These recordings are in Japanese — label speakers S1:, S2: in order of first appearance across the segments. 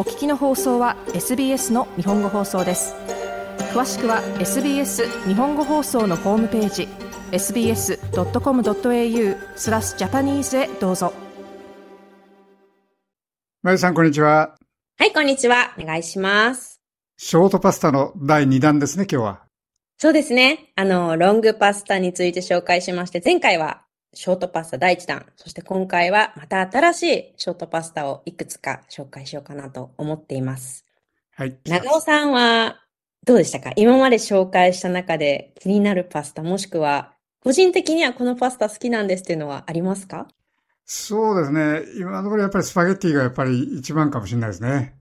S1: お聞きの放送は SBS の日本語放送です詳しくは SBS 日本語放送のホームページ sbs.com.au スラスジャパニーズへどうぞ
S2: まゆさんこんにちは
S3: はいこんにちはお願いします
S2: ショートパスタの第2弾ですね今日は
S3: そうですね。あの、ロングパスタについて紹介しまして、前回はショートパスタ第1弾。そして今回はまた新しいショートパスタをいくつか紹介しようかなと思っています。はい。長尾さんはどうでしたか今まで紹介した中で気になるパスタもしくは個人的にはこのパスタ好きなんですっていうのはありますか
S2: そうですね。今のところやっぱりスパゲッティがやっぱり一番かもしれないですね。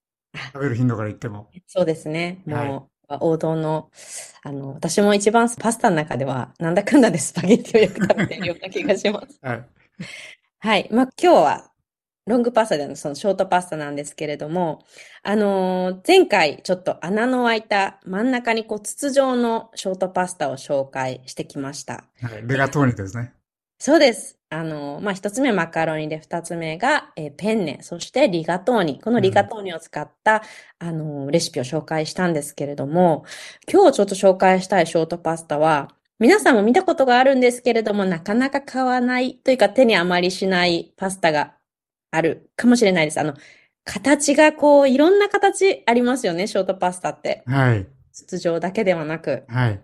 S2: 食べる頻度から言っても。
S3: そうですね。もう、王道の、あの、私も一番パスタの中では、なんだかんだでスパゲッティをよく食べてるような気がします。はい。はい。まあ、今日は、ロングパスタでのそのショートパスタなんですけれども、あのー、前回ちょっと穴の開いた真ん中にこう筒状のショートパスタを紹介してきました。
S2: は
S3: い。
S2: ベガトーニですね。
S3: そうです。あの、まあ、一つ目マカロニで、二つ目が、えー、ペンネ、そしてリガトーニ。このリガトーニを使った、うん、あの、レシピを紹介したんですけれども、今日ちょっと紹介したいショートパスタは、皆さんも見たことがあるんですけれども、なかなか買わないというか手にあまりしないパスタがあるかもしれないです。あの、形がこう、いろんな形ありますよね、ショートパスタって。は
S2: い。筒
S3: 状だけではなく。
S2: はい。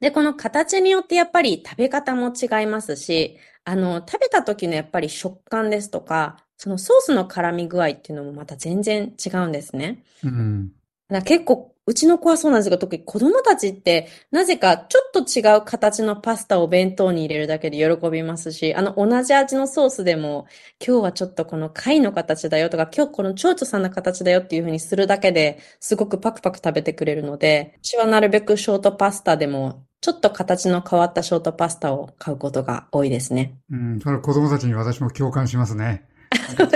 S3: で、この形によってやっぱり食べ方も違いますし、あの、食べた時のやっぱり食感ですとか、そのソースの絡み具合っていうのもまた全然違うんですね。
S2: うん。だ
S3: 結構、うちの子はそうなんですが、特に子供たちって、なぜかちょっと違う形のパスタを弁当に入れるだけで喜びますし、あの、同じ味のソースでも、今日はちょっとこの貝の形だよとか、今日この蝶々さんの形だよっていう風にするだけですごくパクパク食べてくれるので、うちはなるべくショートパスタでもちょっと形の変わったショートパスタを買うことが多いですね。
S2: うん、それ子供たちに私も共感しますね。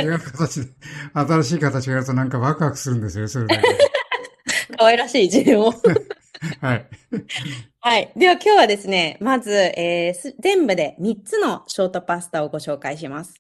S2: 違う形で、新しい形がやるとなんかワクワクするんですよ、それだけ。
S3: 可愛らしい一を。
S2: はい。
S3: はい。では今日はですね、まず、えー、全部で3つのショートパスタをご紹介します。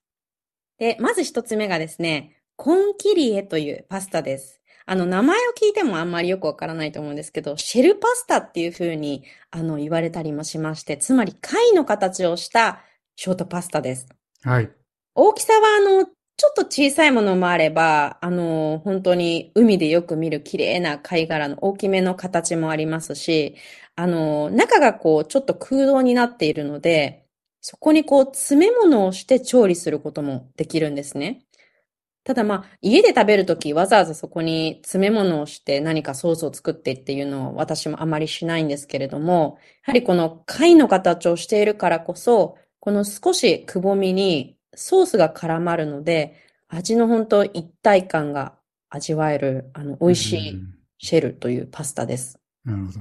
S3: で、まず1つ目がですね、コンキリエというパスタです。あの、名前を聞いてもあんまりよくわからないと思うんですけど、シェルパスタっていうふうに、あの、言われたりもしまして、つまり貝の形をしたショートパスタです。
S2: はい。
S3: 大きさは、あの、ちょっと小さいものもあれば、あの、本当に海でよく見る綺麗な貝殻の大きめの形もありますし、あの、中がこう、ちょっと空洞になっているので、そこにこう、詰め物をして調理することもできるんですね。ただまあ、家で食べるときわざわざそこに詰め物をして何かソースを作ってっていうのを私もあまりしないんですけれども、やはりこの貝の形をしているからこそ、この少しくぼみにソースが絡まるので、味の本当一体感が味わえる、あの、美味しいシェルというパスタです。
S2: なるほど。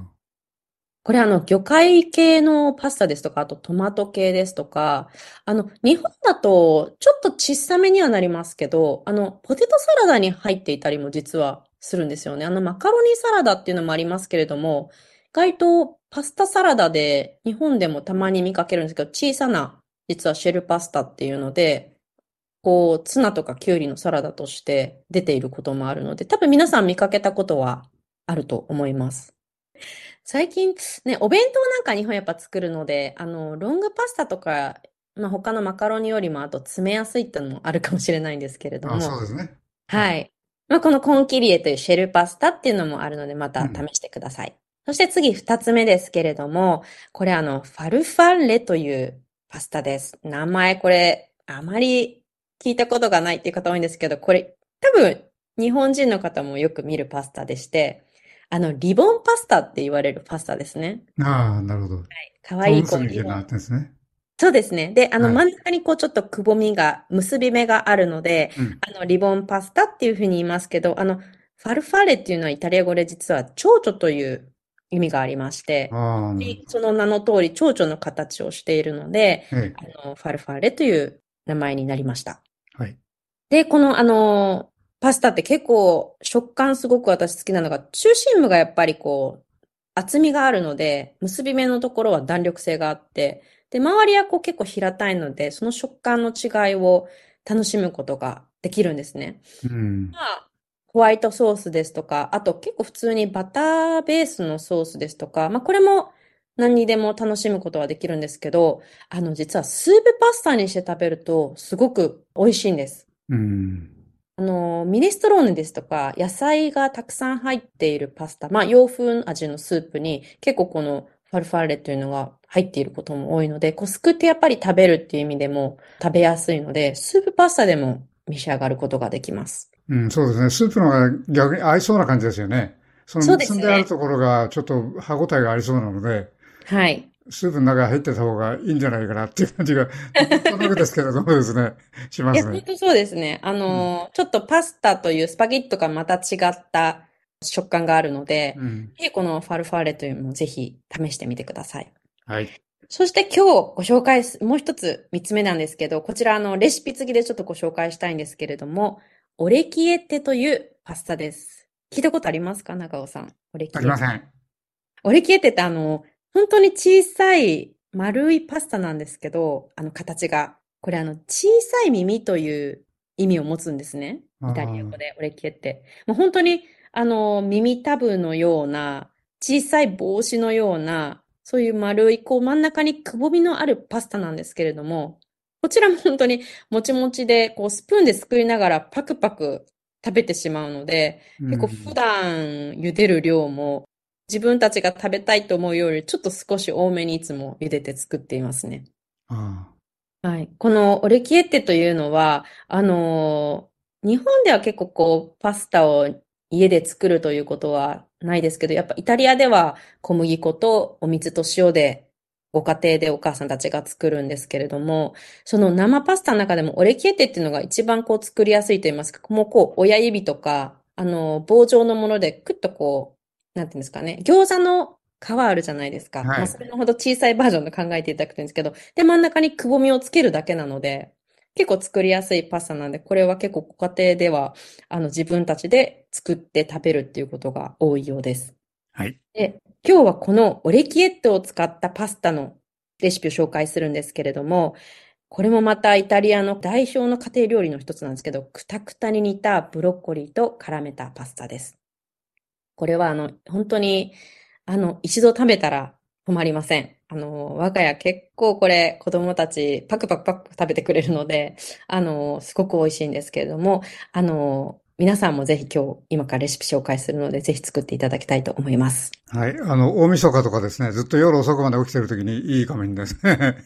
S3: これあの、魚介系のパスタですとか、あとトマト系ですとか、あの、日本だとちょっと小さめにはなりますけど、あの、ポテトサラダに入っていたりも実はするんですよね。あの、マカロニサラダっていうのもありますけれども、意外とパスタサラダで日本でもたまに見かけるんですけど、小さな実はシェルパスタっていうので、こう、ツナとかキュウリのサラダとして出ていることもあるので、多分皆さん見かけたことはあると思います。最近、ね、お弁当なんか日本やっぱ作るので、あの、ロングパスタとか、まあ、他のマカロニよりも、あと詰めやすいってのもあるかもしれないんですけれども。そうで
S2: すね。は
S3: い。まあ、このコンキリエというシェルパスタっていうのもあるので、また試してください。そして次二つ目ですけれども、これあの、ファルファンレというパスタです。名前これ、あまり聞いたことがないっていう方多いんですけど、これ、多分、日本人の方もよく見るパスタでして、あの、リボンパスタって言われるパスタですね。
S2: ああ、なるほど。はい。
S3: かわいい
S2: 子なっです
S3: ね。そうですね。で、あの、真ん中にこう、ちょっとくぼみが、結び目があるので、うん、あの、リボンパスタっていうふうに言いますけど、あの、ファルファーレっていうのはイタリア語で実は蝶々という意味がありまして、その名の通り蝶々の形をしているので、あのファルファーレという名前になりました。
S2: はい、
S3: で、このあの、パスタって結構食感すごく私好きなのが、中心部がやっぱりこう、厚みがあるので、結び目のところは弾力性があって、で、周りはこう結構平たいので、その食感の違いを楽しむことができるんですね。
S2: うん、ま
S3: あ、ホワイトソースですとか、あと結構普通にバターベースのソースですとか、まあこれも何にでも楽しむことはできるんですけど、あの実はスープパスタにして食べるとすごく美味しいんです。
S2: うん
S3: あの、ミネストローネですとか、野菜がたくさん入っているパスタ、まあ、洋風味のスープに結構このファルファーレというのが入っていることも多いので、コスクってやっぱり食べるっていう意味でも食べやすいので、スープパスタでも召し上がることができます。
S2: うん、そうですね。スープの方が逆に合いそうな感じですよね。その結んであるところがちょっと歯応えがありそうなので。は
S3: い。
S2: スープの中入ってた方がいいんじゃないかなっていう感じが、そのですけど、そうですね。しますね。いや、本当
S3: そうですね。あの、うん、ちょっとパスタというスパゲットがまた違った食感があるので、うん、このファルファーレというのもぜひ試してみてください。
S2: はい。そ
S3: して今日ご紹介す、もう一つ三つ目なんですけど、こちらあのレシピ付きでちょっとご紹介したいんですけれども、オレキエテというパスタです。聞いたことありますか中尾さん。オレキエ
S2: ありません。オ
S3: レキエテってあの、本当に小さい丸いパスタなんですけど、あの形が。これあの小さい耳という意味を持つんですね。イタリア語でオレキエって。もう本当にあの耳たぶのような小さい帽子のようなそういう丸いこう真ん中にくぼみのあるパスタなんですけれども、こちらも本当にもちもちでこうスプーンですくいながらパクパク食べてしまうので、結構普段茹でる量も自分たちが食べたいと思うより、ちょっと少し多めにいつも茹でて作っていますね。
S2: あ
S3: あはい。このオレキエッテというのは、あのー、日本では結構こう、パスタを家で作るということはないですけど、やっぱイタリアでは小麦粉とお水と塩でご家庭でお母さんたちが作るんですけれども、その生パスタの中でもオレキエテっていうのが一番こう作りやすいと言いますか、もうこう親指とか、あの棒状のものでクッとこう、なんていうんですかね、餃子の皮あるじゃないですか。
S2: はい、ま
S3: あ、それのほど小さいバージョンで考えていただくといいんですけど、で、真ん中にくぼみをつけるだけなので、結構作りやすいパスタなんで、これは結構ご家庭では、あの、自分たちで作って食べるっていうことが多いようです。
S2: はい。
S3: で、今日はこのオレキエットを使ったパスタのレシピを紹介するんですけれども、これもまたイタリアの代表の家庭料理の一つなんですけど、くたくたに煮たブロッコリーと絡めたパスタです。これはあの、本当に、あの、一度食べたら止まりません。あの、我が家結構これ子供たちパクパクパク食べてくれるので、あの、すごく美味しいんですけれども、あの、皆さんもぜひ今日、今からレシピ紹介するので、ぜひ作っていただきたいと思います。
S2: はい。あの、大晦日とかですね、ずっと夜遅くまで起きてるときにいい仮面ですね。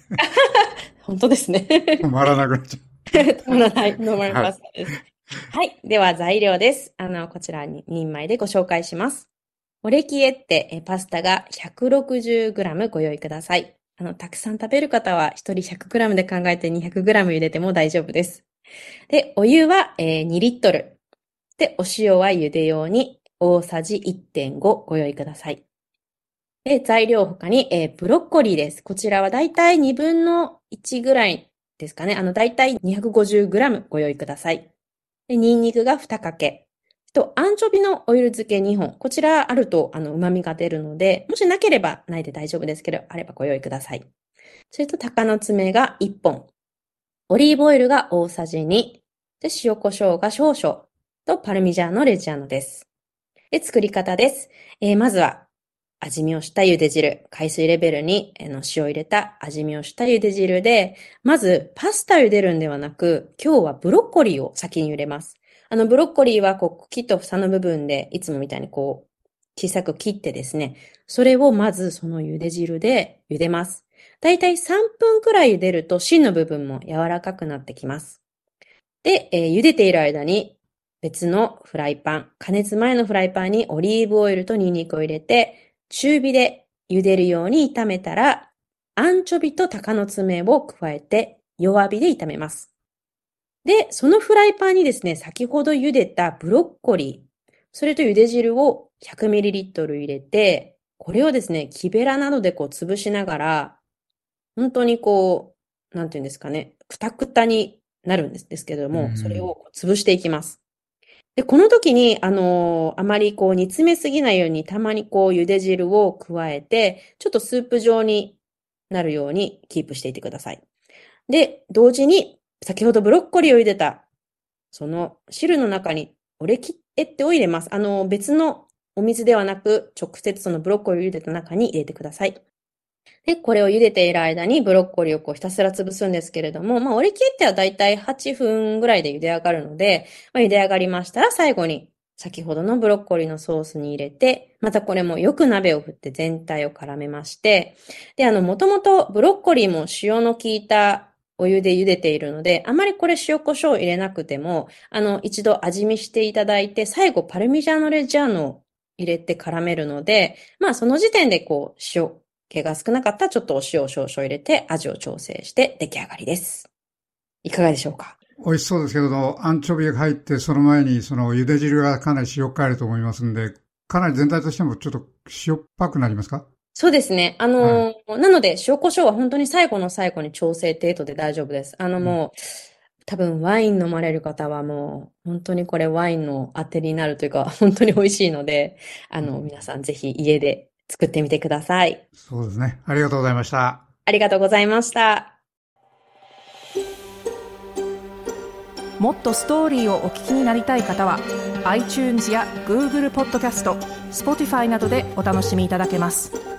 S3: 本当ですね。止
S2: まらなくなっちゃう。
S3: 止まらない。止まります。はいはい。では材料です。あの、こちらに2人前でご紹介します。オレキエってパスタが 160g ご用意ください。あの、たくさん食べる方は1人 100g で考えて 200g 入れても大丈夫です。で、お湯は、えー、2リットル。で、お塩は茹で用に大さじ1.5ご用意ください。で、材料他に、えー、ブロッコリーです。こちらはだいたい2分の1ぐらいですかね。あの、だいたい 250g ご用意ください。で、ニンニクが2かけ。と、アンチョビのオイル漬け2本。こちらあると、あの、旨味が出るので、もしなければないで大丈夫ですけど、あればご用意ください。それと、鷹の爪が1本。オリーブオイルが大さじ2。で、塩胡椒が少々。と、パルミジャーノレジャーノです。で、作り方です。えー、まずは、味見をした茹で汁、海水レベルにの塩を入れた味見をした茹で汁で、まずパスタ茹でるんではなく、今日はブロッコリーを先に茹でます。あの、ブロッコリーはこう、と房の部分で、いつもみたいにこう、小さく切ってですね、それをまずその茹で汁で茹でます。だいたい3分くらい茹でると芯の部分も柔らかくなってきます。で、えー、茹でている間に別のフライパン、加熱前のフライパンにオリーブオイルとニンニクを入れて、中火で茹でるように炒めたら、アンチョビと鷹の爪を加えて弱火で炒めます。で、そのフライパンにですね、先ほど茹でたブロッコリー、それと茹で汁を 100ml 入れて、これをですね、木べらなどでこう潰しながら、本当にこう、なんていうんですかね、くたくたになるんですけども、それを潰していきます。で、この時に、あのあまりこう煮詰めすぎないように、たまにこう茹で汁を加えて、ちょっとスープ状になるようにキープしていてください。で、同時に、先ほどブロッコリーを茹でた、その汁の中にオレキエッテを入れます。あの別のお水ではなく、直接そのブロッコリーを茹でた中に入れてください。で、これを茹でている間にブロッコリーをこうひたすら潰すんですけれども、まあ折り切ってはだいたい8分ぐらいで茹で上がるので、まあ、茹で上がりましたら最後に先ほどのブロッコリーのソースに入れて、またこれもよく鍋を振って全体を絡めまして、で、あの、もともとブロッコリーも塩の効いたお湯で茹でているので、あまりこれ塩胡椒入れなくても、あの、一度味見していただいて、最後パルミジャーノレジャーノを入れて絡めるので、まあその時点でこう、塩、気が少なかったらちょっとお塩を少々入れて味を調整して出来上がりです。いかがでしょうか
S2: 美味しそうですけど、アンチョビが入ってその前にその茹で汁がかなり塩変えると思いますんで、かなり全体としてもちょっと塩っぱくなりますか
S3: そうですね。あのーはい、なので、塩胡椒は本当に最後の最後に調整程度で大丈夫です。あのもう、うん、多分ワイン飲まれる方はもう、本当にこれワインの当てになるというか、本当に美味しいので、あの、皆さんぜひ家で作ってみてください。
S2: そうですね。ありがとうございました。
S3: ありがとうございました。
S1: もっとストーリーをお聞きになりたい方は iTunes や Google ポッドキャスト Spotify などでお楽しみいただけます。